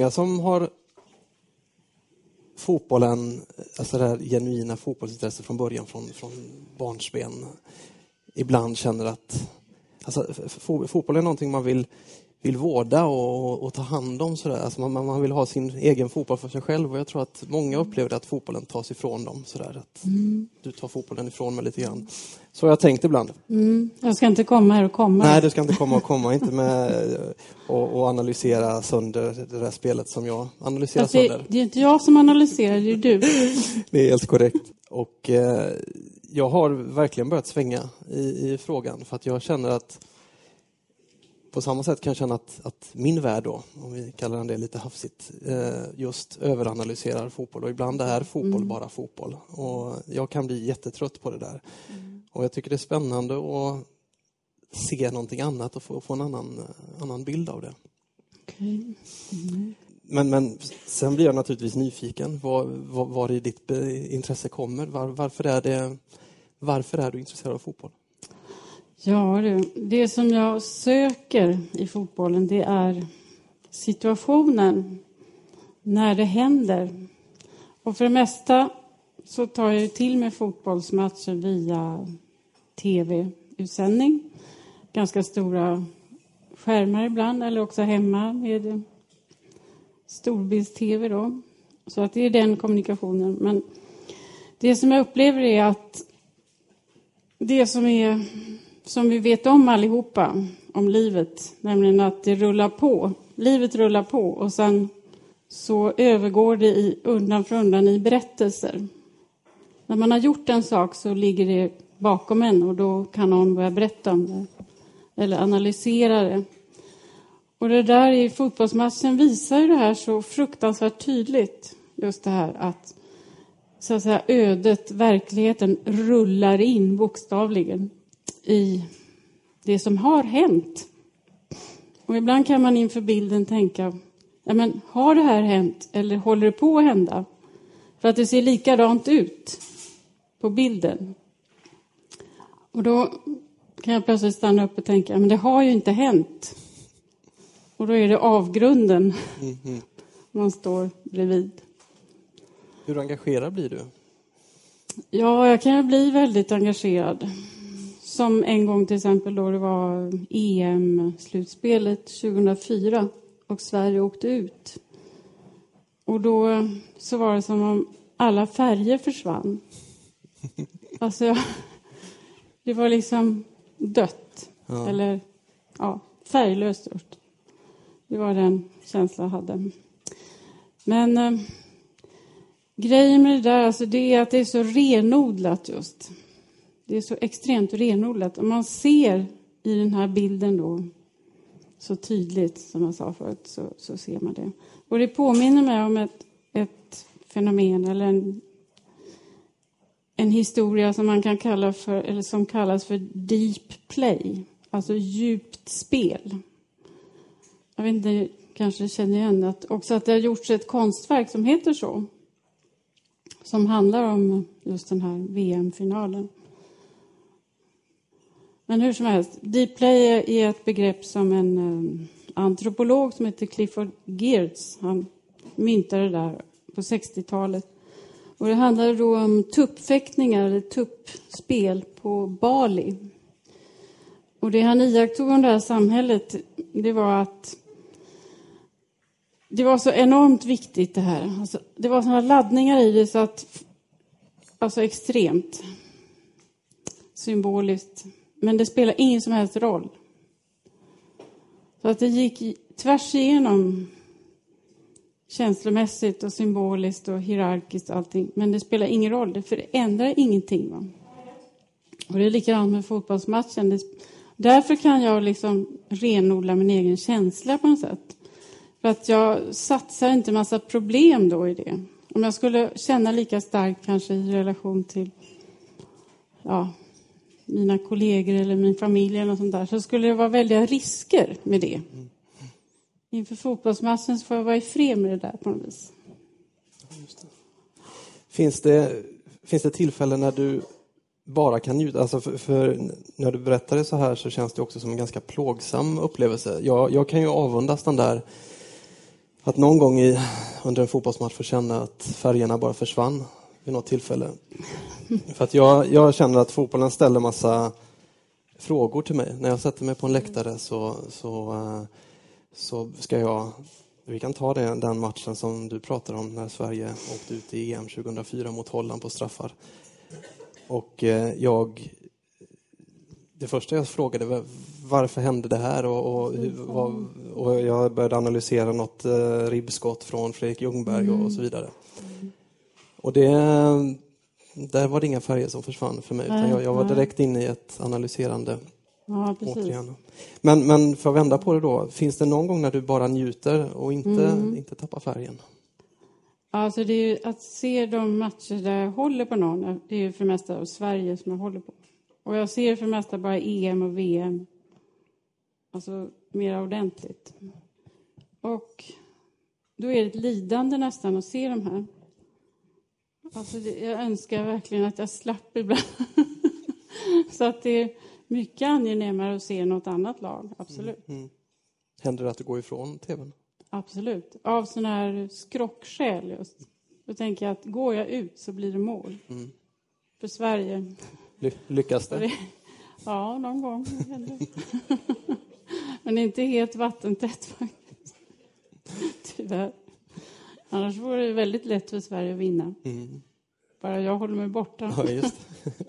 Många som har fotbollen, alltså det här genuina fotbollsintresset från början, från, från barnsben, ibland känner att alltså, fotboll är någonting man vill vill vårda och, och ta hand om. Sådär. Alltså man, man, vill ha sin egen fotboll för sig själv och jag tror att många upplever att fotbollen tas ifrån dem. Sådär. Att mm. Du tar fotbollen ifrån mig lite grann. Så har jag tänkt ibland. Mm. Jag ska inte komma här och komma. Nej, du ska inte komma och komma. inte med och, och analysera sönder det där spelet som jag analyserar det, sönder. Det är inte jag som analyserar, det är du. det är helt korrekt. Och eh, jag har verkligen börjat svänga i, i frågan för att jag känner att på samma sätt kan jag känna att, att, min värld då, om vi kallar den det lite hafsigt, eh, just överanalyserar fotboll och ibland är fotboll mm. bara fotboll. Och jag kan bli jättetrött på det där. Mm. Och jag tycker det är spännande att se någonting annat och få, få en annan, annan bild av det. Okay. Mm. Men, men sen blir jag naturligtvis nyfiken. Var, var, var i ditt intresse kommer? Var, varför, är det, varför är du intresserad av fotboll? Ja, du, det som jag söker i fotbollen det är situationen när det händer. Och för det mesta så tar jag till mig fotbollsmatcher via tv-utsändning. Ganska stora skärmar ibland, eller också hemma med storbilds-tv. Då. Så att det är den kommunikationen. Men det som jag upplever är att det som är som vi vet om allihopa, om livet, nämligen att det rullar på. Livet rullar på och sen så övergår det i, undan för undan i berättelser. När man har gjort en sak så ligger det bakom en och då kan någon börja berätta om det eller analysera det. Och det där i fotbollsmatchen visar ju det här så fruktansvärt tydligt. Just det här att så att säga, ödet, verkligheten, rullar in bokstavligen i det som har hänt. Och ibland kan man inför bilden tänka, ja, men har det här hänt eller håller det på att hända? För att det ser likadant ut på bilden. Och då kan jag plötsligt stanna upp och tänka, men det har ju inte hänt. Och då är det avgrunden mm man står bredvid. Hur engagerad blir du? Ja, jag kan bli väldigt engagerad. Som en gång till exempel då det var EM-slutspelet 2004 och Sverige åkte ut. Och då så var det som om alla färger försvann. Alltså, det var liksom dött. Ja. Eller ja, färglöst. Det var den känslan jag hade. Men eh, grejen med det där, alltså det är att det är så renodlat just. Det är så extremt renodlat. Och man ser i den här bilden då så tydligt, som jag sa förut, så, så ser man det. Och det påminner mig om ett, ett fenomen eller en, en historia som man kan kalla för, eller som kallas för deep play, alltså djupt spel. Jag vet inte, kanske känner igen att också att det har gjorts ett konstverk som heter så. Som handlar om just den här VM-finalen. Men hur som helst, deep play är ett begrepp som en eh, antropolog som heter Clifford Geertz, han myntade det där på 60-talet. Och det handlade då om tuppfäktningar, eller tuppspel på Bali. Och det han iakttog om det här samhället, det var att det var så enormt viktigt det här. Alltså, det var sådana laddningar i det så att, alltså extremt symboliskt. Men det spelar ingen som helst roll. Så att det gick tvärs igenom känslomässigt och symboliskt och hierarkiskt allting. Men det spelar ingen roll, för det ändrar ingenting. Va? Och det är likadant med fotbollsmatchen. Det, därför kan jag liksom renodla min egen känsla på något sätt. För att jag satsar inte massa problem då i det. Om jag skulle känna lika starkt kanske i relation till ja, mina kollegor eller min familj eller något sånt där, så skulle det vara väldiga risker med det. Inför fotbollsmatchen så får jag vara i fred med det där på något vis. Det. Finns, det, finns det tillfällen när du bara kan njuta? Alltså för, för, när du berättar det så här så känns det också som en ganska plågsam upplevelse. Jag, jag kan ju avundas den där att någon gång i, under en fotbollsmatch få känna att färgerna bara försvann vid något tillfälle. För att jag, jag känner att fotbollen ställer massa frågor till mig. När jag sätter mig på en läktare så, så, eh, så ska jag vi kan ta det, den matchen som du pratar om när Sverige åkte ut i EM 2004 mot Holland på straffar. Och eh, jag... Det första jag frågade var varför hände det här? Och, och, och, och jag började analysera något eh, ribbskott från Fredrik Ljungberg och, och så vidare. Och det, där var det inga färger som försvann för mig, utan jag, jag var direkt inne i ett analyserande Ja, precis. Men, men för att vända på det då, finns det någon gång när du bara njuter och inte, mm. inte tappar färgen? Alltså det är att se de matcher där jag håller på någon, det är för det mesta av Sverige som jag håller på. Och jag ser för det mesta bara EM och VM. Alltså mer ordentligt. Och då är det ett lidande nästan att se de här. Alltså jag önskar verkligen att jag slapp ibland. Så att det är mycket angenämare att se något annat lag, absolut. Mm, mm. Händer det att du går ifrån tvn? Absolut. Av sån här skrockskäl just. Då tänker jag att går jag ut så blir det mål. Mm. För Sverige. Ly lyckas det? Ja, någon gång. Men inte helt vattentätt faktiskt. Tyvärr. Annars vore det väldigt lätt för Sverige att vinna. Mm. Bara jag håller mig borta. Ja, just.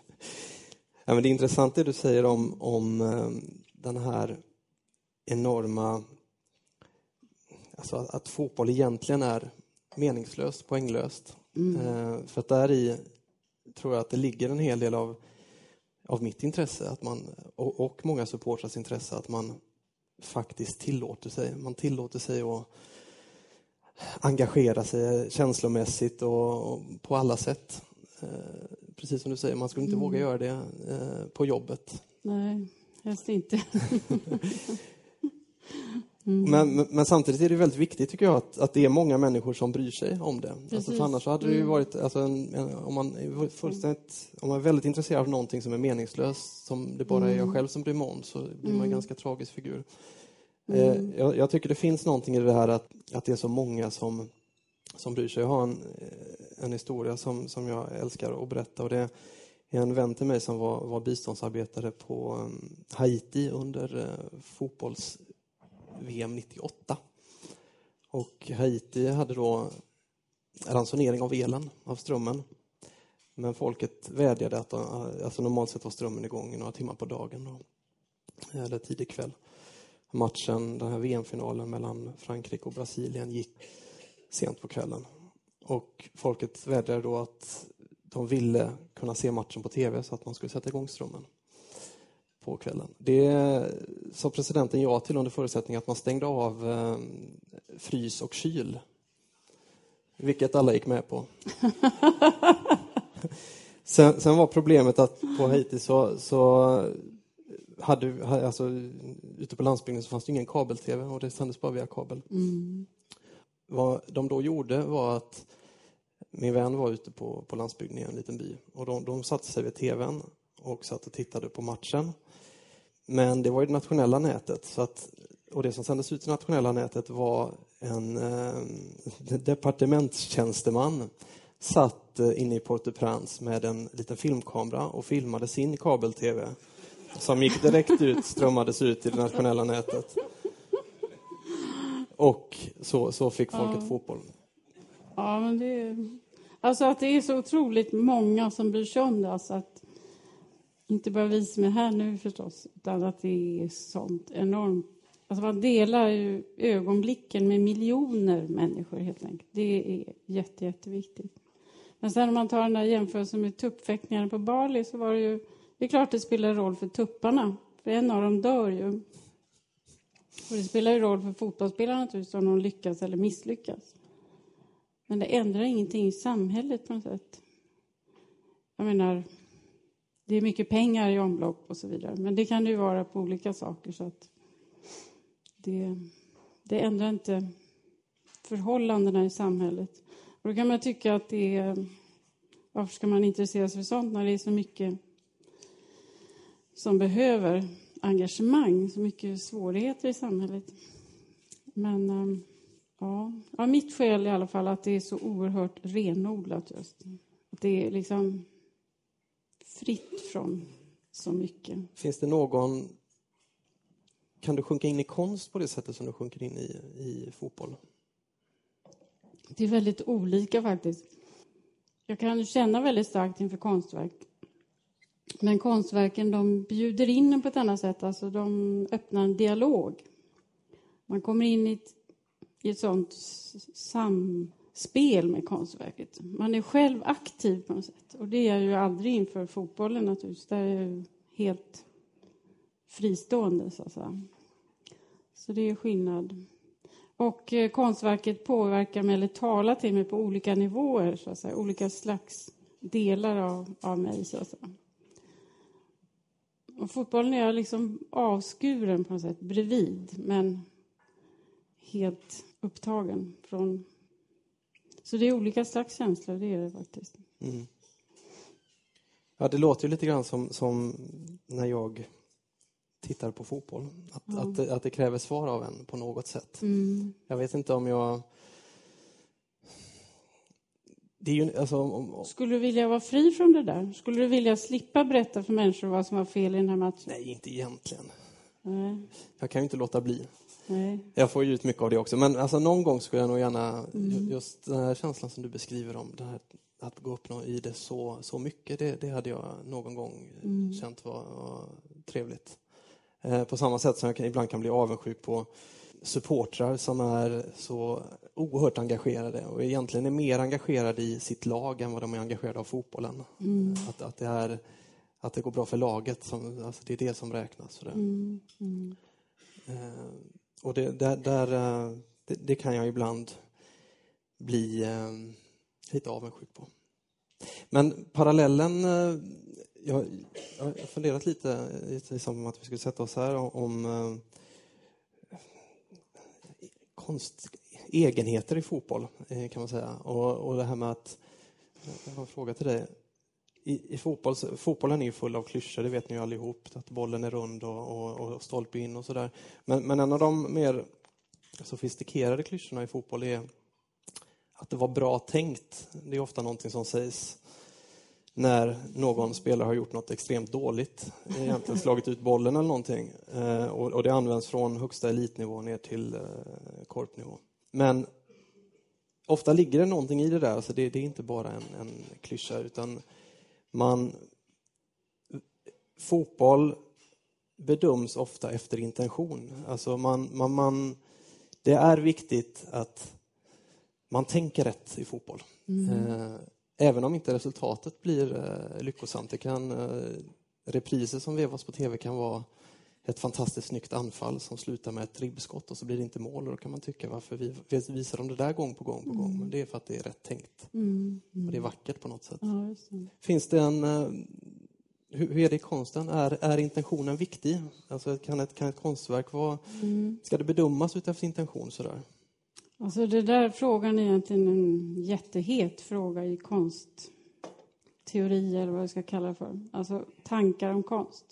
Ja, men det är intressant det du säger om, om ehm, den här enorma... Alltså att, att fotboll egentligen är meningslöst, poänglöst. Mm. Eh, för att där i tror jag att det ligger en hel del av, av mitt intresse att man, och, och många supportrars intresse att man faktiskt tillåter sig. Man tillåter sig att engagera sig känslomässigt och, och på alla sätt. Eh, precis som du säger, man skulle inte mm. våga göra det eh, på jobbet. Nej, helst inte. Mm. Men, men, samtidigt är det väldigt viktigt tycker jag att, att det är många människor som bryr sig om det. Alltså, för annars hade det ju mm. varit, alltså, en, en, om, man är fullständigt, om man är väldigt intresserad av någonting som är meningslöst, som det bara är jag mm. själv som bryr mig om, så blir man en mm. ganska tragisk figur. Eh, jag, jag, tycker det finns någonting i det här att, att det är så många som, som bryr sig. Jag har en, en historia som, som jag älskar att berätta. Och det är en vän till mig som var, var biståndsarbetare på um, Haiti under uh, fotbolls-VM 98. Och Haiti hade då ransonering av elen, av strömmen. Men folket vädjade att alltså normalt sett var strömmen igång i några timmar på dagen. Då, eller tidig kväll. Matchen, den här VM-finalen mellan Frankrike och Brasilien gick sent på kvällen. Och folket vädjade då att de ville kunna se matchen på tv så att man skulle sätta igång strömmen på kvällen. Det sa presidenten ja till under förutsättning att man stängde av eh, frys och kyl. Vilket alla gick med på. sen, sen, var problemet att på Haiti så, så hade, alltså, ute på landsbygden så fanns det ingen kabel-tv och det sändes bara via kabel. Mm. Vad de då gjorde var att min vän var ute på, på landsbygden i en liten by och de, de satte sig vid tvn och satt och tittade på matchen. Men det var ju det nationella nätet så att, och det som sändes ut i nationella nätet var en eh, departementstjänsteman satt eh, inne i Port-au-Prince med en liten filmkamera och filmade sin kabel-tv som gick direkt ut, strömmades ut i det nationella nätet. Och så, så fick folket ja. fotboll. Ja, men det är... Alltså att det är så otroligt många som bryr sig om det. Alltså att, inte bara vi som är här nu förstås, utan att det är sånt enormt. Alltså man delar ju ögonblicken med miljoner människor helt enkelt. Det är jätte, jätteviktigt. Men sen om man tar den där jämförelsen med tuppfäktningarna på Bali så var det ju, det är klart det spelar roll för tupparna. För en av dem dör ju. Och det spelar ju roll för fotbollsspelarna naturligtvis om de lyckas eller misslyckas. Men det ändrar ingenting i samhället på något sätt. Jag menar, det är mycket pengar i omlopp och så vidare. Men det kan det ju vara på olika saker så att det, det ändrar inte förhållandena i samhället. Och då kan man tycka att det är... Varför ska man intressera sig för sånt när det är så mycket som behöver engagemang, så mycket svårigheter i samhället? Men ehm, Ja. ja, mitt skäl i alla fall att det är så oerhört renodlat just. Att det är liksom fritt från så mycket. Finns det någon... Kan du sjunka in i konst på det sättet som du sjunker in i, i fotboll? Det är väldigt olika faktiskt. Jag kan känna väldigt starkt inför konstverk. Men konstverken de bjuder in en på ett annat sätt, alltså de öppnar en dialog. Man kommer in i ett, i ett sånt samspel med konstverket. Man är själv aktiv på något sätt. Och det är jag ju aldrig inför fotbollen naturligtvis. Där är jag helt fristående så att säga. Så det är skillnad. Och eh, konstverket påverkar mig eller talar till mig på olika nivåer, så att säga. olika slags delar av, av mig. Så att säga. Och fotbollen är jag liksom avskuren på något sätt, bredvid, men helt upptagen från... Så det är olika slags känslor, det är det faktiskt. Mm. Ja, det låter ju lite grann som, som när jag tittar på fotboll. Att, ja. att, att, det kräver svar av en på något sätt. Mm. Jag vet inte om jag... Det är ju, alltså, om, om... Skulle du vilja vara fri från det där? Skulle du vilja slippa berätta för människor vad som var fel i den här matchen? Nej, inte egentligen. Nej. Jag kan ju inte låta bli. Nej. Jag får ju ut mycket av det också. Men alltså, någon gång skulle jag nog gärna, mm. just den här känslan som du beskriver om, det här, att gå upp i det så, så mycket, det, det hade jag någon gång mm. känt var, var trevligt. Eh, på samma sätt som jag ibland kan bli avundsjuk på supportrar som är så oerhört engagerade och egentligen är mer engagerade i sitt lag än vad de är engagerade av fotbollen. Mm. Att, att, det är, att det går bra för laget, som, alltså det är det som räknas. Mm. Mm. Eh, och det, där, där eh, det, det, kan jag ibland bli eh, lite avundsjuk på. Men parallellen eh, jag, jag har funderat lite i samband med att vi skulle sätta oss här om, om eh, konst, egenheter i fotboll, eh, kan man säga. Och, och det här med att... Jag har en fråga till dig. I, i fotboll, fotbollen är ju full av klyschor, det vet ni ju allihop. Att bollen är rund och, och, och stolpe in och sådär. Men, men en av de mer sofistikerade klyschorna i fotboll är att det var bra tänkt. Det är ofta någonting som sägs när någon spelare har gjort något extremt dåligt, egentligen slagit ut bollen eller någonting. Eh, och, det används från högsta elitnivå ner till eh, korpnivå. Men ofta ligger det någonting i det där, alltså det, det är inte bara en, en klyscha utan man... Fotboll bedöms ofta efter intention. Alltså man, man, man, det är viktigt att man tänker rätt i fotboll. Mm. Eh, Även om inte resultatet blir eh, lyckosamt. Det kan, eh, repriser som vevas på tv kan vara ett fantastiskt snyggt anfall som slutar med ett ribbskott och så blir det inte mål. Och då kan man tycka varför vi visar de det där gång på gång på gång. Mm. Men det är för att det är rätt tänkt. Mm. Mm. Och det är vackert på något sätt. Ja, Finns det en... Eh, hur, är det i konsten? Är, är intentionen viktig? Alltså kan, ett, kan ett konstverk vara... Mm. Ska det bedömas utifrån intention sådär? Alltså det där frågan är egentligen en jättehet fråga i konstteori eller vad jag ska kalla det för. Alltså tankar om konst.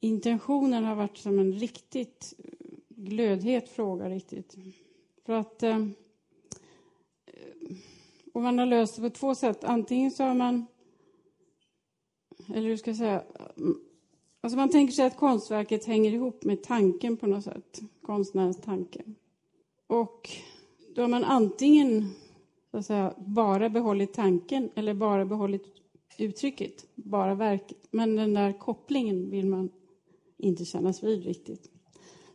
Intentionen har varit som en riktigt glödhet fråga riktigt. För att eh, och man har löst det på två sätt. Antingen så har man eller hur ska jag säga Alltså man tänker sig att konstverket hänger ihop med tanken på något sätt. Konstnärens tanke. Och då har man antingen så att säga, bara behållit tanken eller bara behållit uttrycket, bara verket. Men den där kopplingen vill man inte kännas vid riktigt.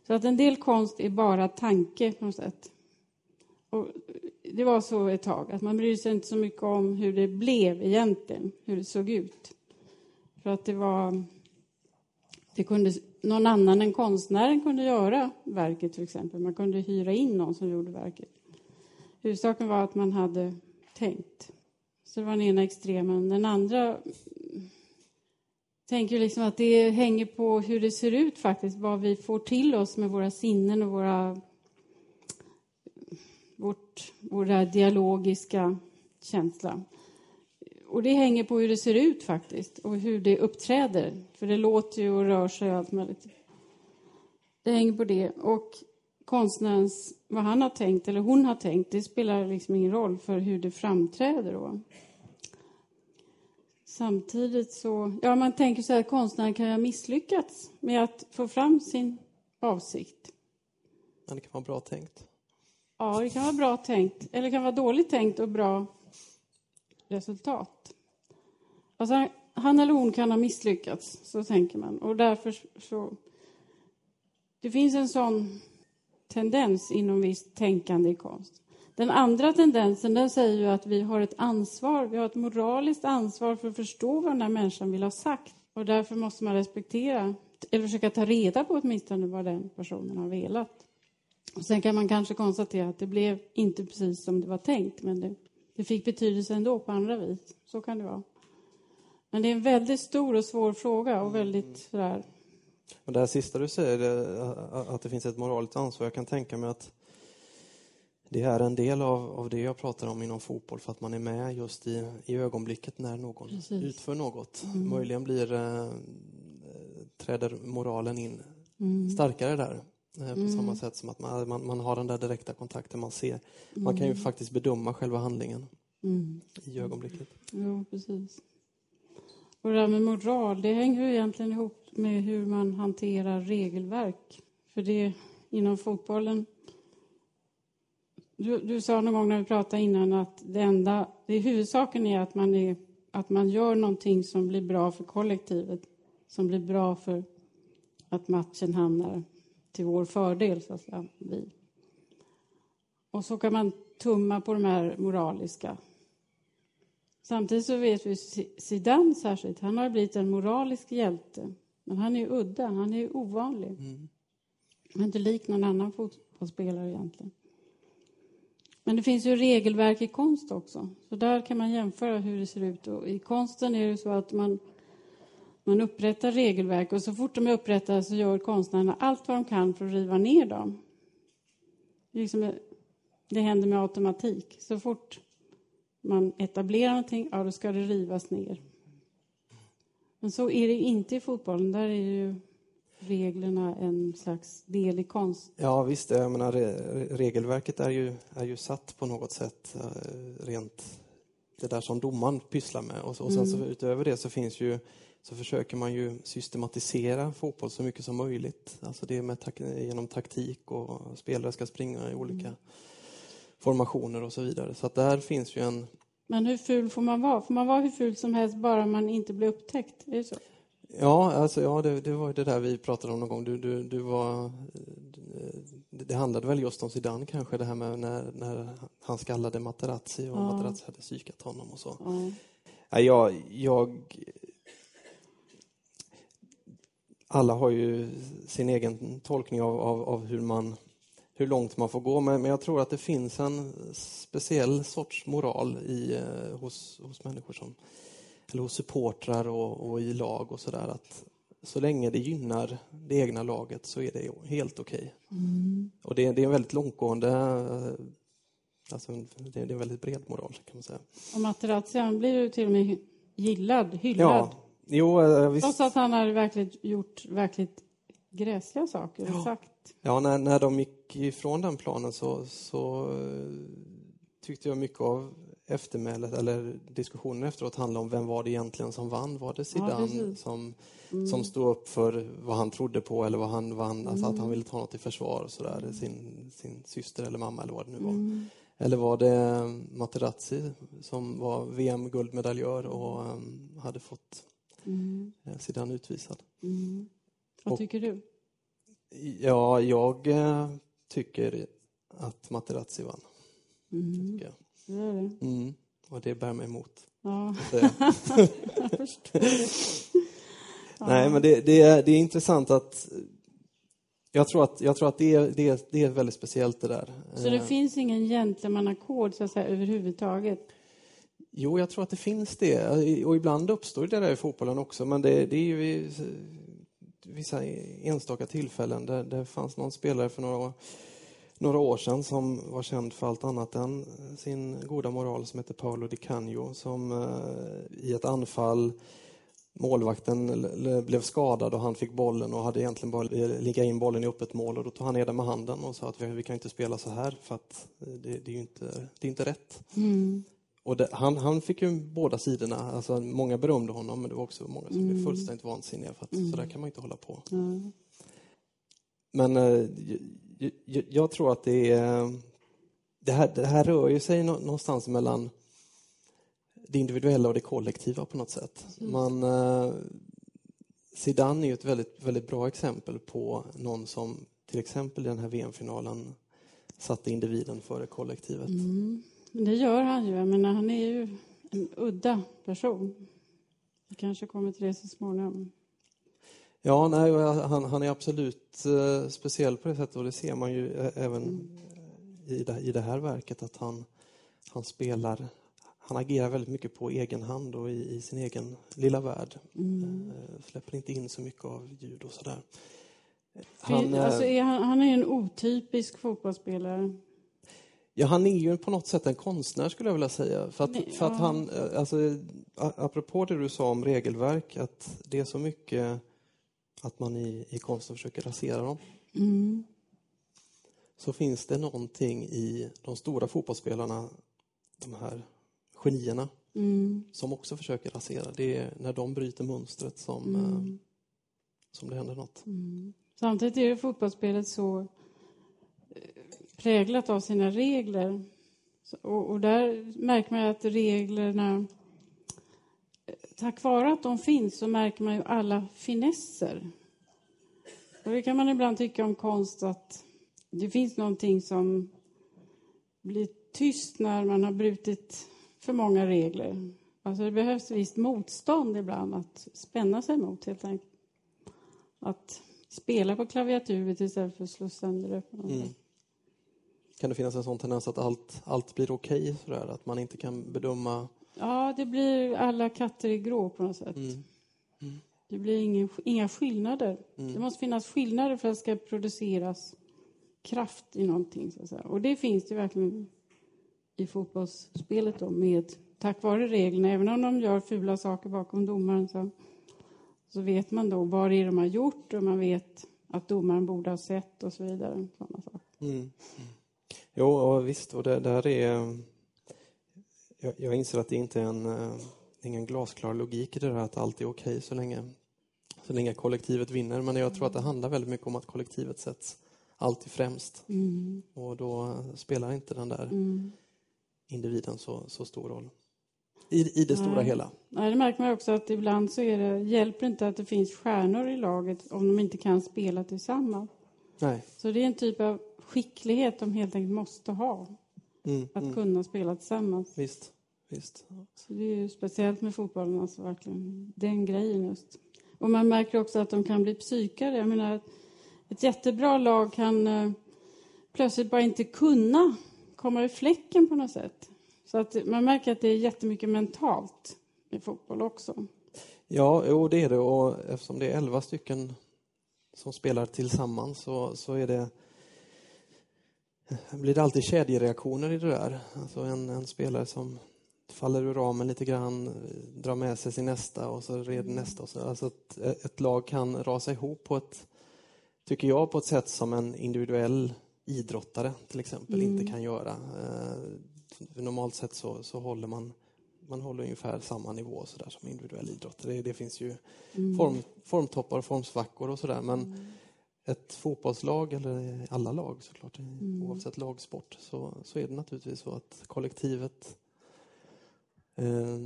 Så att en del konst är bara tanke på något sätt. Och det var så ett tag, att man brydde sig inte så mycket om hur det blev egentligen, hur det såg ut. För att det var... Det kunde någon annan än konstnären kunde göra verket till exempel. Man kunde hyra in någon som gjorde verket. Huvudsaken var att man hade tänkt. Så det var den ena extremen. Den andra tänker liksom att det hänger på hur det ser ut faktiskt, vad vi får till oss med våra sinnen och våra vårt, våra dialogiska känsla. Och det hänger på hur det ser ut faktiskt och hur det uppträder. För det låter ju och rör sig och allt möjligt. Det hänger på det. Och konstnärens vad han har tänkt eller hon har tänkt, det spelar liksom ingen roll för hur det framträder då. Samtidigt så, ja man tänker så här, konstnären kan ju ha misslyckats med att få fram sin avsikt. Men det kan vara bra tänkt. Ja, det kan vara bra tänkt, eller det kan vara dåligt tänkt och bra resultat. Alltså, han eller hon kan ha misslyckats, så tänker man. Och därför så... Det finns en sån tendens inom visst tänkande i konst. Den andra tendensen den säger ju att vi har ett ansvar, vi har ett moraliskt ansvar för att förstå vad den här människan vill ha sagt. Och därför måste man respektera, eller försöka ta reda på åtminstone vad den personen har velat. Och sen kan man kanske konstatera att det blev inte precis som det var tänkt, men det, det fick betydelse ändå på andra vis. Så kan det vara. Men det är en väldigt stor och svår fråga och väldigt sådär... Och det här sista du säger, att det finns ett moraliskt ansvar, jag kan tänka mig att det är en del av, av det jag pratar om inom fotboll för att man är med just i, i ögonblicket när någon Precis. utför något. Mm. Möjligen blir, äh, träder moralen in mm. starkare där. Äh, på mm. samma sätt som att man, man, man, har den där direkta kontakten, man ser. Man kan ju mm. faktiskt bedöma själva handlingen mm. i ögonblicket. Jo, precis. Och det där med moral, det hänger ju egentligen ihop med hur man hanterar regelverk. För det inom fotbollen du, du, sa någon gång när vi pratade innan att det enda, det huvudsaken är att man, är att man gör någonting som blir bra för kollektivet, som blir bra för att matchen hamnar till vår fördel, så att säga, vi. Och så kan man tumma på de här moraliska. Samtidigt så vet vi Zidane särskilt, han har blivit en moralisk hjälte. Men han är udda, han är ovanlig. Mm. Han är inte lik någon annan fotbollsspelare egentligen. Men det finns ju regelverk i konst också. Så där kan man jämföra hur det ser ut. Och I konsten är det så att man, man upprättar regelverk och så fort de är upprättade så gör konstnärerna allt vad de kan för att riva ner dem. Det, liksom, det händer med automatik. Så fort man etablerar någonting, ja då ska det rivas ner. Men så är det inte i fotbollen. Där är ju reglerna en slags del i konst? Ja visst, jag menar, regelverket är ju, är ju satt på något sätt eh, rent det där som domaren pysslar med. Och, och sen mm. så utöver det så finns ju så försöker man ju systematisera fotboll så mycket som möjligt. Alltså det med tak genom taktik och spelare ska springa i olika mm. formationer och så vidare. Så att där finns ju en... Men hur ful får man vara? Får man vara hur ful som helst bara man inte blir upptäckt? Är det så? Ja, alltså, ja det, det var det där vi pratade om någon gång. Du, du, du var, det handlade väl just om Zidane kanske, det här med när, när han skallade Materazzi och ja. Materazzi hade psykat honom och så. Ja. Ja, jag, jag... Alla har ju sin egen tolkning av, av, av hur, man, hur långt man får gå, men, men jag tror att det finns en speciell sorts moral i, eh, hos, hos människor som eller hos supportrar och, och i lag och sådär att så länge det gynnar det egna laget så är det helt okej. Okay. Mm. Och det, det, är en väldigt långtgående, alltså det, är en väldigt bred moral kan man säga. Och Materazzi han blir ju till och med gillad, hyllad. Ja, jo, eh, visst. Trots att han har verkligen gjort verkligt gräsliga saker ja. sagt. Ja, när, när de gick ifrån den planen så, så tyckte jag mycket av eftermälet eller diskussionen efteråt handlade om vem var det egentligen som vann? Var det Zidane ja, som, mm. som stod upp för vad han trodde på eller vad han vann, mm. alltså att han mm. ville ta något i försvar och sådär, sin, sin syster eller mamma eller vad det nu var. Mm. Eller var det Materazzi som var VM-guldmedaljör och um, hade fått mm. Eh, Zidane utvisad? Mm. Vad och, tycker du? Ja, jag äh, tycker att Materazzi vann. Mm. Det. Mm, och det bär mig emot. Ja. jag förstår det. Nej, men det, det, är, det är intressant att jag tror att, jag tror att det, är, det, är, det är väldigt speciellt det där. Så det eh. finns ingen gentlemannakod så att säga, överhuvudtaget? Jo, jag tror att det finns det. Och ibland uppstår det där i fotbollen också, men det, det är ju vid vissa enstaka tillfällen. där det fanns någon spelare för några år några år sedan som var känd för allt annat än sin goda moral som heter Paolo Di Canio som eh, i ett anfall målvakten blev skadad och han fick bollen och hade egentligen bara ligga in bollen i öppet mål och då tog han ner den med handen och sa att vi, vi kan inte spela så här för att det, det är ju inte, det är inte rätt. Mm. Och det, han, han fick ju båda sidorna. Alltså, många berömde honom men det var också många som mm. blev fullständigt vansinniga för att mm. så där kan man inte hålla på. Mm. Men eh, jag, jag, tror att det är det här, det här rör ju sig någonstans mellan det individuella och det kollektiva på något sätt. Mm. Man, eh, Zidane är ju ett väldigt, väldigt bra exempel på någon som till exempel i den här VM-finalen satte individen före kollektivet. Mm. Det gör han ju. Jag menar, han är ju en udda person. Vi kanske kommer till det så småningom. Ja, nej, han, han är absolut uh, speciell på det sättet och det ser man ju även mm. i, det, i det här verket att han, han spelar han agerar väldigt mycket på egen hand och i, i sin egen lilla värld. Mm. Uh, släpper inte in så mycket av ljud och sådär. Han, alltså är han, han är en otypisk fotbollsspelare. Ja, han är ju på något sätt en konstnär skulle jag vilja säga. För att, Nej, för att han, eh, alltså, apropå det du sa om regelverk, att det är så mycket att man i, i konsten försöker rasera dem. Mm. Så finns det någonting i de stora fotbollsspelarna, de här genierna, mm. som också försöker rasera. Det är när de bryter mönstret som, mm. eh, som det händer något. Mm. Samtidigt är fotbollsspelet så präglat av sina regler. Och, och där märker man att reglerna... Tack vare att de finns så märker man ju alla finesser. Och det kan man ibland tycka om konst att det finns någonting som blir tyst när man har brutit för många regler. Alltså det behövs visst motstånd ibland att spänna sig mot helt enkelt. Att spela på klaviaturet istället för att slå sönder det mm. Kan det finnas en sån tendens att allt, allt blir okej? Okay, att man inte kan bedöma? Ja, det blir alla katter i grå på något sätt. Mm. Mm. Det blir ingen, inga skillnader. Mm. Det måste finnas skillnader för att det ska produceras kraft i någonting. Så. Och det finns det verkligen i fotbollsspelet då, med, tack vare reglerna. Även om de gör fula saker bakom domaren så, så vet man då vad det är de har gjort och man vet att domaren borde ha sett och så vidare. Sådana saker. Mm. mm. Jo, visst. Och det där är... Jag, jag inser att det inte är en, eh, ingen glasklar logik i det där att allt är okej okay så länge, så länge kollektivet vinner. Men jag tror att det handlar väldigt mycket om att kollektivet sätts alltid främst. Mm. Och då spelar inte den där mm. individen så, så stor roll. I, i det stora Nej. hela. Nej, det märker man också att ibland så är det, hjälper inte att det finns stjärnor i laget om de inte kan spela tillsammans. Nej. Så det är en typ av skicklighet de helt enkelt måste ha. Mm, att mm. kunna spela tillsammans. Visst, visst. Så det är ju speciellt med fotbollen, alltså verkligen den grejen just. Och man märker också att de kan bli psykade. Jag menar, ett jättebra lag kan eh, plötsligt bara inte kunna komma i fläcken på något sätt. Så att man märker att det är jättemycket mentalt i fotboll också. Ja, jo, det är det. Och eftersom det är elva stycken som spelar tillsammans så, så är det blir det alltid kedjereaktioner i det där. Alltså en, en spelare som faller ur ramen lite grann, drar med sig sin nästa och så red mm. nästa. Och så. Alltså ett, ett, lag kan rasa ihop på ett, tycker jag, på ett sätt som en individuell idrottare till exempel mm. inte kan göra. Eh, normalt sett så, så håller man man håller ungefär samma nivå så där, som individuell idrottare. Det, det finns ju mm. form, formtoppar och formsvackor och sådär men mm ett fotbollslag, eller alla lag såklart, mm. oavsett lagsport, så, så är det naturligtvis så att kollektivet eh,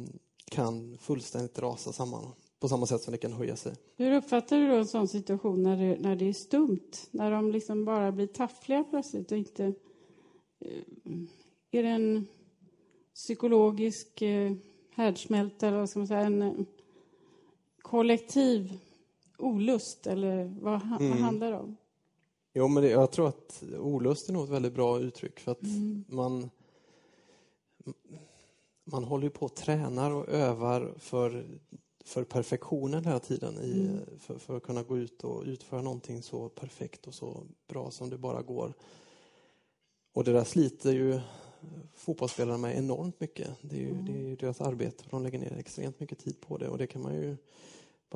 kan fullständigt rasa samman på samma sätt som det kan höja sig. Hur uppfattar du då en sån situation när det, när det är stumt? När de liksom bara blir taffliga plötsligt och inte... Eh, är det en psykologisk eh, härdsmälta eller vad ska man säga, en eh, kollektiv olust eller vad, mm. vad handlar det om? Jo, men det, jag tror att olust är nog ett väldigt bra uttryck för att mm. man man håller ju på och tränar och övar för, för perfektionen hela tiden i, mm. för, för, att kunna gå ut och utföra någonting så perfekt och så bra som det bara går. Och det där sliter ju fotbollsspelare med enormt mycket. Det är ju, det är ju deras arbete. De lägger ner extremt mycket tid på det och det kan man ju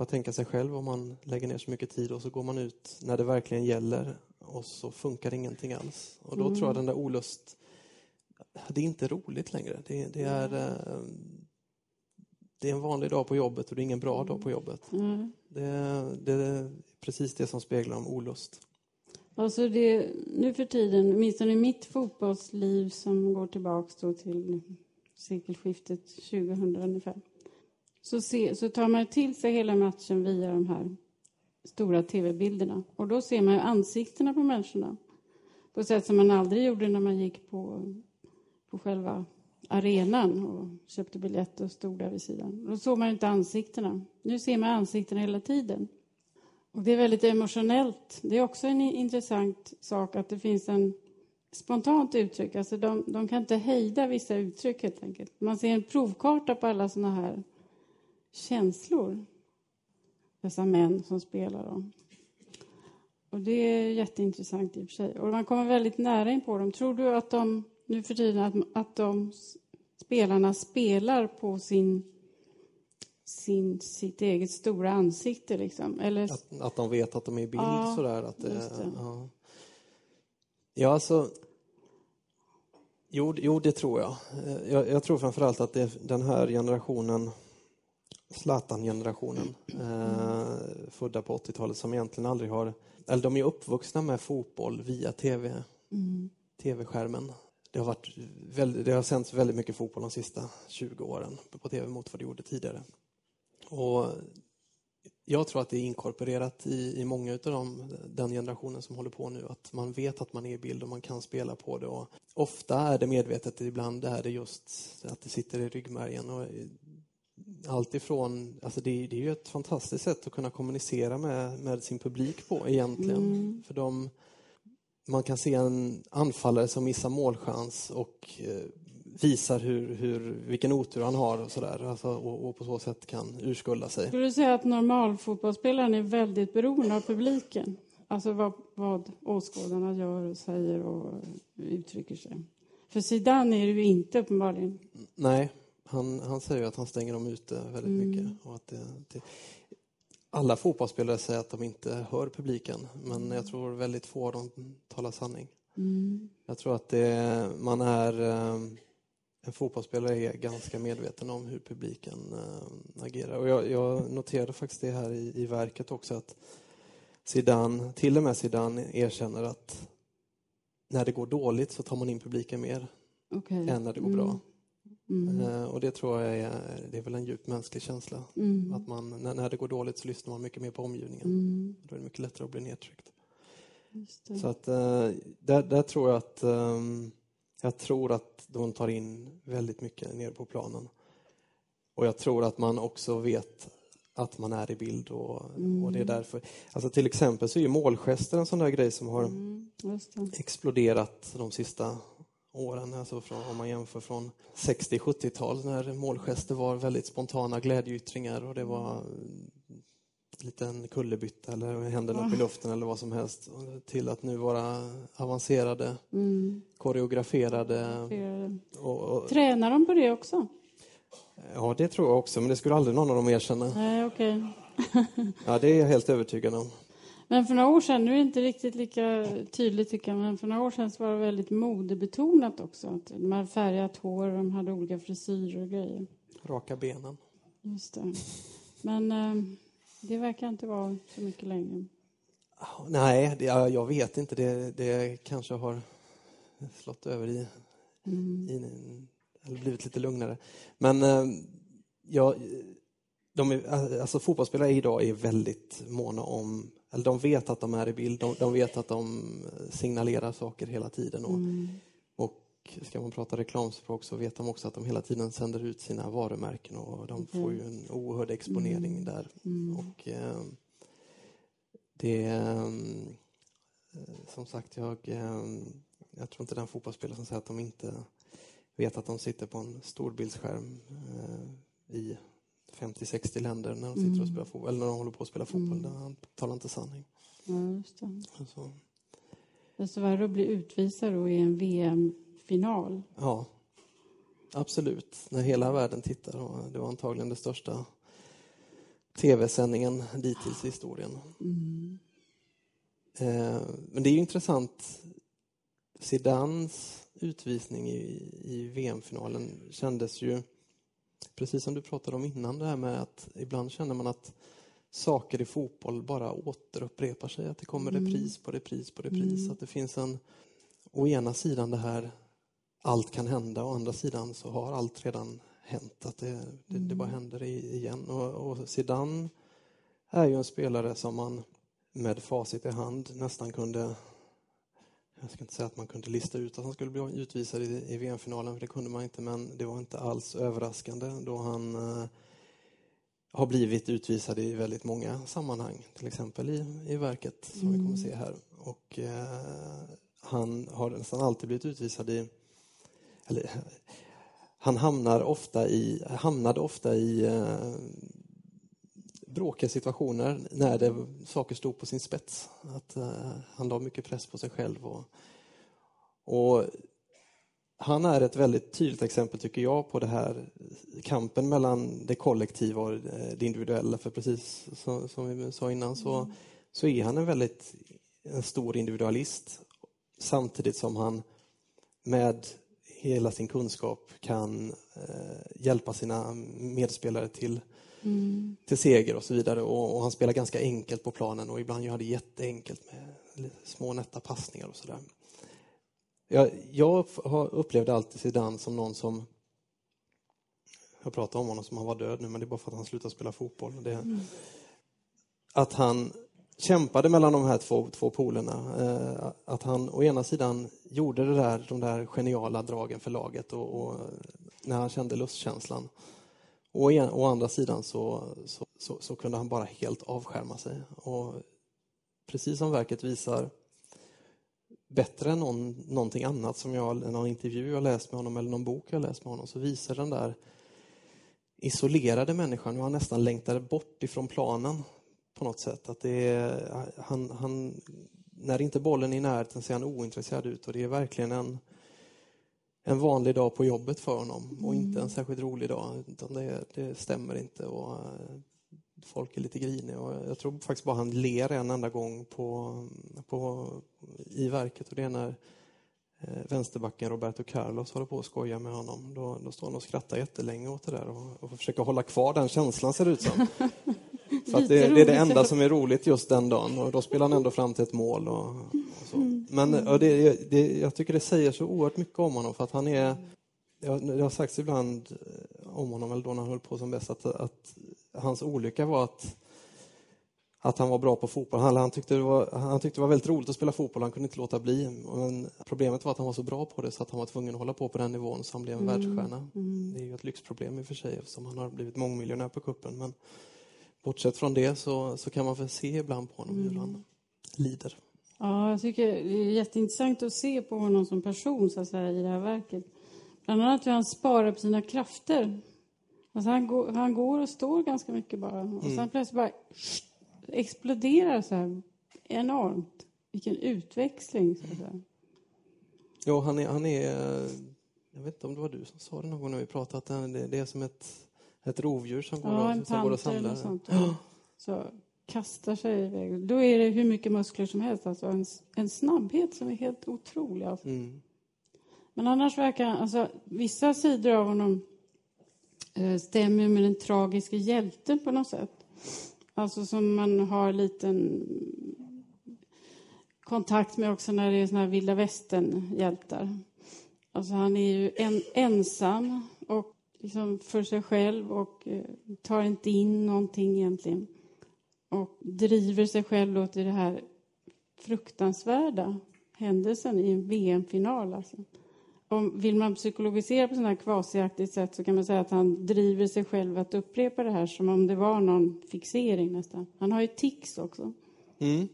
bara tänka sig själv om man lägger ner så mycket tid och så går man ut när det verkligen gäller och så funkar ingenting alls. Och då mm. tror jag den där olust, det är inte roligt längre. Det, det är eh, det är en vanlig dag på jobbet och det är ingen bra dag på jobbet. Mm. Det, det, är precis det som speglar om olust. Alltså det, nu för tiden, åtminstone i mitt fotbollsliv som går tillbaka till sekelskiftet 2000 ungefär, så, se, så tar man till sig hela matchen via de här stora tv-bilderna. Och då ser man ju ansiktena på människorna på ett sätt som man aldrig gjorde när man gick på, på själva arenan och köpte biljett och stod där vid sidan. Då såg man inte ansiktena. Nu ser man ansiktena hela tiden. Och det är väldigt emotionellt. Det är också en intressant sak att det finns en spontant uttryck. Alltså de, de kan inte hejda vissa uttryck helt enkelt. Man ser en provkarta på alla såna här känslor. Dessa män som spelar dem. Och det är jätteintressant i och för sig. Och man kommer väldigt nära in på dem. Tror du att de nu för tiden att, att de spelarna spelar på sin, sin, sitt eget stora ansikte. Liksom. Eller... Att, att de vet att de är i bild ja, sådär. Att det, det. Ja. ja, alltså... Jo, jo, det tror jag. Jag, jag tror framförallt att det, den här generationen Zlatan-generationen, eh, födda på 80-talet, som egentligen aldrig har... Eller de är uppvuxna med fotboll via tv, mm. tv-skärmen det har, varit väldigt, det har sänts väldigt mycket fotboll de sista 20 åren på tv mot vad det gjorde tidigare. Och jag tror att det är inkorporerat i, i många av dem, den generationen som håller på nu, att man vet att man är i bild och man kan spela på det. Och ofta är det medvetet, ibland är det just att det sitter i ryggmärgen. Och allt ifrån, alltså det, det är ju ett fantastiskt sätt att kunna kommunicera med, med sin publik på egentligen. Mm. För de man kan se en anfallare som missar målchans och eh, visar hur, hur, vilken otur han har och, sådär, alltså, och, och, på så sätt kan urskulda sig. Skulle du säga att normalfotbollsspelaren är väldigt beroende av publiken? Alltså vad, vad åskådarna gör och säger och uttrycker sig. För Zidane är det ju inte uppenbarligen. Nej, han, han säger att han stänger dem ute väldigt mm. mycket. Och att det, det, alla fotbollsspelare säger att de inte hör publiken, men jag tror väldigt få av dem talar sanning. Mm. Jag tror att det, man är... Eh, en fotbollsspelare är ganska medveten om hur publiken äh, agerar. Och jag, jag, noterade faktiskt det här i, i verket också att Zidane, till och med Zidane erkänner att när det går dåligt så tar man in publiken mer okay. än när det går mm. bra. Mm. Eh, och det tror jag är, det är väl en djup mänsklig känsla. Mm. Att man, när, när det går dåligt så lyssnar man mycket mer på omgivningen. Mm. Då är det mycket lättare att bli nedtryckt. Så att eh, där, där, tror jag att um, jag tror att de tar in väldigt mycket nere på planen. Och jag tror att man också vet att man är i bild och, mm. och det är därför. Alltså till exempel så är målgester en sån där grej som har mm, exploderat de sista åren, alltså från, om man jämför från 60-70-tal när målgester var väldigt spontana glädjeyttringar och det var en liten kullerbytta eller händerna upp i luften eller vad som helst till att nu vara avancerade, mm. koreograferade. Och, och, Tränar de på det också? Ja, det tror jag också, men det skulle aldrig någon av dem erkänna. Nej, okay. ja, det är jag helt övertygad om. Men för några år sedan, nu är det inte riktigt lika tydligt tycker jag, men för några år sedan så var det väldigt modebetonat också. Att de hade färgat hår och de hade olika frisyrer och grejer. Raka benen. Just det. Men eh, det verkar inte vara så mycket längre. Nej, det, jag vet inte. Det, det kanske har slått över i, mm. i eller blivit lite lugnare. Men eh, ja, de är, alltså fotbollsspelare idag är väldigt måna om eller de vet att de är i bild, de, de vet att de signalerar saker hela tiden. Och, mm. och ska man prata reklamspråk så vet de också att de hela tiden sänder ut sina varumärken och de mm. får ju en oerhörd exponering mm. där. Mm. Och eh, det eh, som sagt, jag, eh, jag tror inte den fotbollsspelare som säger att de inte vet att de sitter på en storbildsskärm eh, i 50-60 länder när de sitter mm. och spelar fotboll, eller när de håller på att spela fotboll. Mm. Han talar inte sanning. Ja, just det. Så. Desto värre att bli utvisad då i en VM final. Ja, absolut. När hela världen tittar. Och det var antagligen det största tv-sändningen dittills i historien. Mm. Eh, men det är ju intressant. Zidans utvisning i, i VM-finalen kändes ju, precis som du pratade om innan, det här med att ibland känner man att saker i fotboll bara återupprepar sig. Att det kommer Mm. repris på repris på repris. Mm. Att det finns en, å ena sidan det här, allt kan hända, å andra sidan så har allt redan hänt. Att det, det, det bara händer i- igen. Och, och Zidane är ju en spelare som man med facit i hand nästan kunde jag ska inte säga att man kunde lista ut att han skulle bli utvisad i, i VM-finalen, för det kunde man inte, men det var inte alls överraskande då han eh, har blivit utvisad i väldigt många sammanhang, till exempel i, i verket som vi kommer att se här. Och eh, han har nästan alltid blivit utvisad i, eller han hamnar ofta i, hamnade ofta i eh, bråkiga situationer när det, saker stod på sin spets. Att eh, han la mycket press på sig själv. Och, och han är ett väldigt tydligt exempel, tycker jag, på det här kampen mellan det kollektiva och eh, det individuella. För precis som, som vi sa innan så, så är han en väldigt en stor individualist samtidigt som han med hela sin kunskap kan eh, hjälpa sina medspelare till, Mm. till seger och så vidare. Och, och han spelar ganska enkelt på planen och ibland gör han det jätteenkelt med små nätta passningar och sådär. Jag, jag upplevde alltid Zidane som någon som jag pratar om honom som han var död nu, men det är bara för att han slutade spela fotboll. Det, Att han kämpade mellan de här två, två polerna. Eh, att han å ena sidan gjorde det där, de där geniala dragen för laget och, och när han kände lustkänslan. Och å, å andra sidan så, så, så, så kunde han bara helt avskärma sig. Och precis som verket visar bättre än någon, någonting annat som jag, någon intervju jag läst med honom eller någon bok jag läst med honom så visar den där isolerade människan hur han nästan längtade bort ifrån planen på något sätt. Att det är, han, han, när inte bollen är i närheten ser han ointresserad ut och det är verkligen en, en vanlig dag på jobbet för honom och inte en särskilt rolig dag. Utan det, det stämmer inte och eh, folk är lite griniga. Och jag tror faktiskt bara han ler en enda gång på, på, i verket och det är när eh, vänsterbacken Roberto Carlos håller på att skoja med honom. Då, då står han och skrattar jättelänge åt det där och, och försöker hålla kvar den känslan ser det ut som. För att det, det är det enda som är roligt just den dagen och då spelar han ändå fram till ett mål. Och, och så. Men och det, det, jag tycker det säger så oerhört mycket om honom för att han är jag, det har sagts ibland eh, om honom, eller då när han höll på som bäst, att, att hans olycka var att, att han var bra på fotboll. Han, han, tyckte det var, han tyckte det var väldigt roligt att spela fotboll, han kunde inte låta bli. Men problemet var att han var så bra på det så att han var tvungen att hålla på på den nivån så han blev en världsstjärna. Det är ju ett lyxproblem i och för sig eftersom han har blivit mångmiljonär på kuppen. Men bortsett från det så, så kan man väl se ibland på honom hur han lider. Ja, jag tycker det är jätteintressant att se på honom som person så att säga, i det här verket. Bland annat hur han sparar på sina krafter. Alltså han, går, han går och står ganska mycket bara. Och sen plötsligt bara exploderar så här enormt. Vilken utväxling. Så att säga. Ja, han är, han är... Jag vet inte om det var du som sa det någon gång när vi pratade, att det, det är som ett, ett rovdjur som går, Ja, och, som går och samlar. något sånt. Så kastar sig iväg. Då är det hur mycket muskler som helst. Alltså en, en snabbhet som är helt otrolig. Alltså. Mm. Men annars verkar alltså vissa sidor av honom eh, stämmer med den tragiska hjälten på något sätt. Alltså som man har liten kontakt med också när det är såna här vilda västern-hjältar. Alltså han är ju en, ensam och liksom för sig själv och eh, tar inte in någonting egentligen. Och driver sig själv då till det här fruktansvärda händelsen i en VM-final. Alltså. Om, vill man psykologisera på sådant här kvasiaktigt sätt så kan man säga att han driver sig själv att upprepa det här som om det var någon fixering nästan. Han har ju tics också. Mm.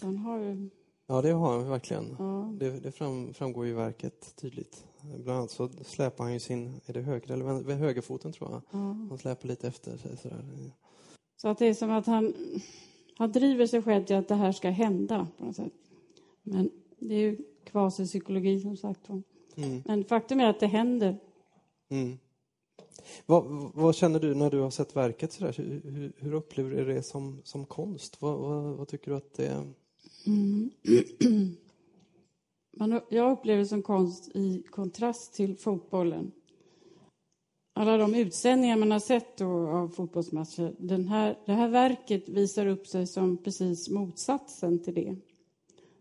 Han har ju, Ja, det har han verkligen. ja, Det, det fram, framgår ju i verket tydligt. Bland annat så släpar han ju sin, är det höger eller högerfoten tror jag. ja. Han släpar lite efter sig sådär. Så att det är som att han, han driver sig själv till att det här ska hända på något sätt. Men det är ju kvasipsykologi som sagt. Mm. Men faktum är att det händer. Mm. Vad, vad, känner du när du har sett verket? Sådär? Hur, hur upplever du det som, som konst? Vad, vad, vad tycker du att det är? Mm. Man, jag upplever det som konst i kontrast till fotbollen. Alla de utsändningar man har sett då av fotbollsmatcher, den här, det här verket visar upp sig som precis motsatsen till det.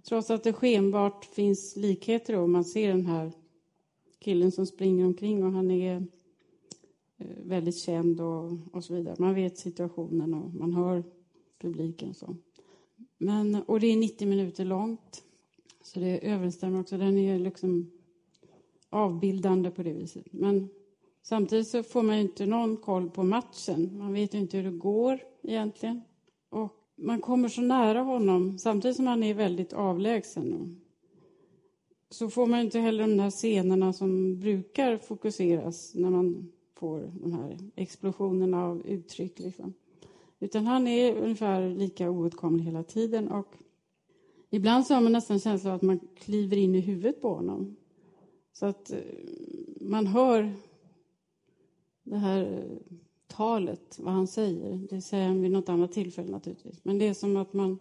Trots att det skenbart finns likheter då, man ser den här killen som springer omkring och han är eh, väldigt känd och, och så vidare. Man vet situationen och man hör publiken. Så. Men, och det är 90 minuter långt. Så det överensstämmer också. Den är liksom avbildande på det viset. Men samtidigt så får man inte någon koll på matchen. Man vet inte hur det går egentligen. Och man kommer så nära honom samtidigt som han är väldigt avlägsen. Så får man inte heller de här scenerna som brukar fokuseras när man får de här explosionerna av uttryck. Liksom. Utan han är ungefär lika oåtkomlig hela tiden. Och ibland så har man nästan känslan av att man kliver in i huvudet på honom. Så att eh, man hör det här eh, talet, vad han säger. Det säger han vid något annat tillfälle naturligtvis. Men det är som att man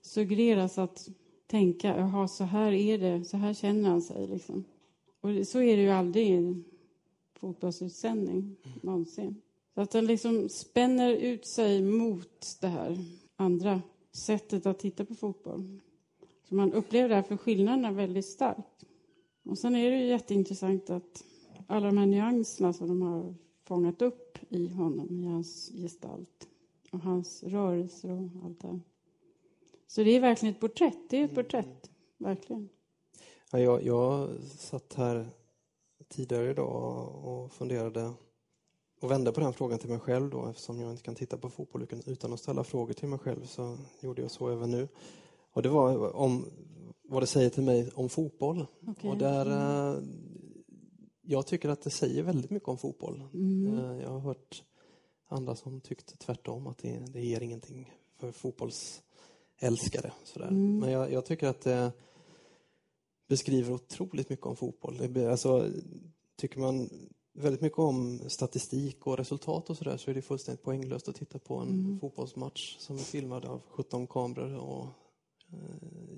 suggereras att tänka, jaha, så här är det, så här känner han sig. Liksom. Och så är det ju aldrig i en fotbollsutsändning, någonsin. Så att den liksom spänner ut sig mot det här andra sättet att titta på fotboll. Så man upplever därför skillnaderna väldigt starkt. Och sen är det ju jätteintressant att alla de här nyanserna som de har fångat upp i honom, i hans gestalt och hans rörelser och allt det här. Så det är verkligen ett porträtt. Det är ett porträtt, verkligen. Ja, jag, jag satt här tidigare idag och funderade och vände på den frågan till mig själv då eftersom jag inte kan titta på fotboll utan att ställa frågor till mig själv så gjorde jag så även nu. Och det var om vad det säger till mig om fotboll. Okay. Och där, mm. Eh, jag tycker att det säger väldigt mycket om fotboll. Mm. Eh, jag har hört andra som tyckte tvärtom, att det, det ger ingenting för fotbollsälskare. Sådär. Mm. Men jag, jag, tycker att det beskriver otroligt mycket om fotboll. Det, alltså, tycker man väldigt mycket om statistik och resultat och sådär så är det fullständigt poänglöst att titta på en mm. fotbollsmatch som är filmad av 17 kameror och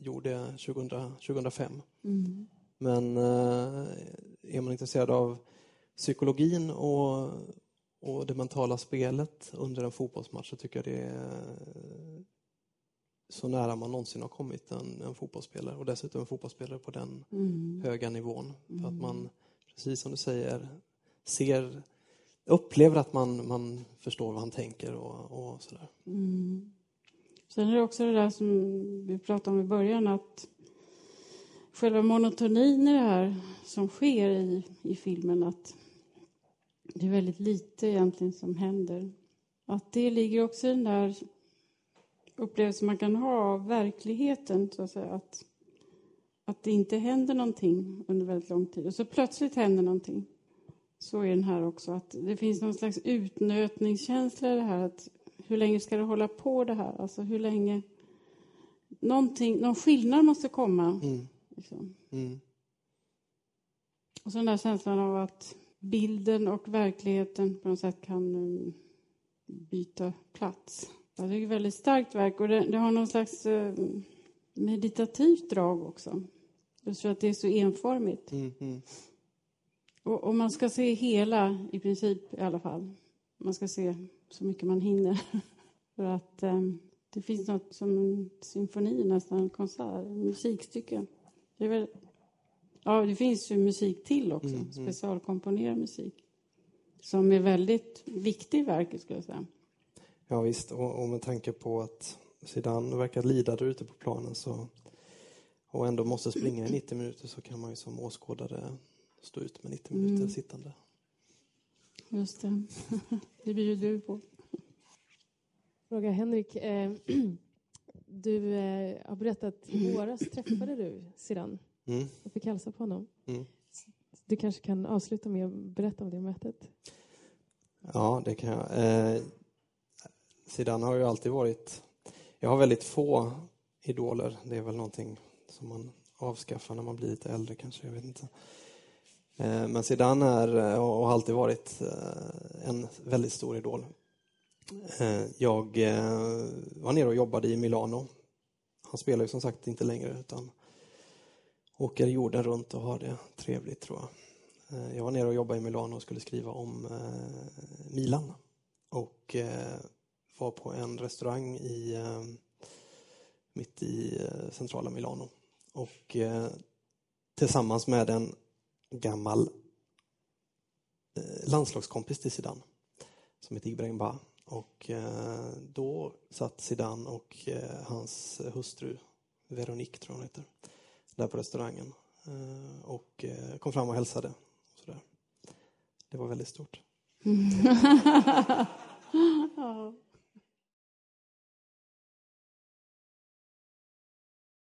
gjorde 2000, 2005. Mm. Men eh, är man intresserad av psykologin och, och det mentala spelet under en fotbollsmatch så tycker jag det är så nära man någonsin har kommit en, en fotbollsspelare och dessutom en fotbollsspelare på den mm. höga nivån. För att man, precis som du säger, ser, upplever att man, man förstår vad han tänker och, och sådär. Mm. Sen är det också det där som vi pratade om i början att själva monotonin i det här som sker i, i filmen att det är väldigt lite egentligen som händer. Att det ligger också i den där upplevelsen man kan ha av verkligheten, så att säga. Att, att det inte händer någonting under väldigt lång tid och så plötsligt händer någonting. Så är den här också, att det finns någon slags utnötningskänsla i det här. Att hur länge ska det hålla på det här? Alltså hur länge... Någonting, någon skillnad måste komma. Mm. Liksom. Mm. Och så den där känslan av att bilden och verkligheten på något sätt kan um, byta plats. det är ett väldigt starkt verk och det, det har någon slags uh, meditativt drag också. Just för att det är så enformigt. Mm. Och, och, man ska se hela, i princip i alla fall. Man ska se så mycket man hinner. för att um, det finns något som en symfoni, nästan en konsert, en musikstycke. Det, väl, ja, det finns ju musik till också, mm, mm. specialkomponerad musik. Som är väldigt viktig i verket, skulle jag säga. Ja, visst. Och, och med tanke på att Zidane verkar lida där ute på planen så, och ändå måste springa i 90 minuter så kan man ju som åskådare stå ut med 90 minuter mm. sittande. Just det. det bjuder du på. Fråga Henrik. Eh, du eh, har berättat i våras träffade du Zidane mm. och fick hälsa på honom. Mm. Du kanske kan avsluta med att berätta om det mötet? Ja, det kan jag. Eh, Zidane har ju alltid varit... Jag har väldigt få idoler. Det är väl någonting som man avskaffar när man blir lite äldre kanske, jag vet inte. Eh, men Zidane är eh, och har alltid varit eh, en väldigt stor idol. Jag var nere och jobbade i Milano. Han spelar ju som sagt inte längre utan åker jorden runt och har det trevligt tror jag. Jag var nere och jobbade i Milano och skulle skriva om Milan. Och var på en restaurang i, mitt i centrala Milano. Och tillsammans med en gammal landslagskompis till Zidane som heter Ibrahim Ba. Och då satt Zidane och hans hustru Veronique, tror jag hon heter, där på restaurangen. Och kom fram och hälsade det var väldigt stort.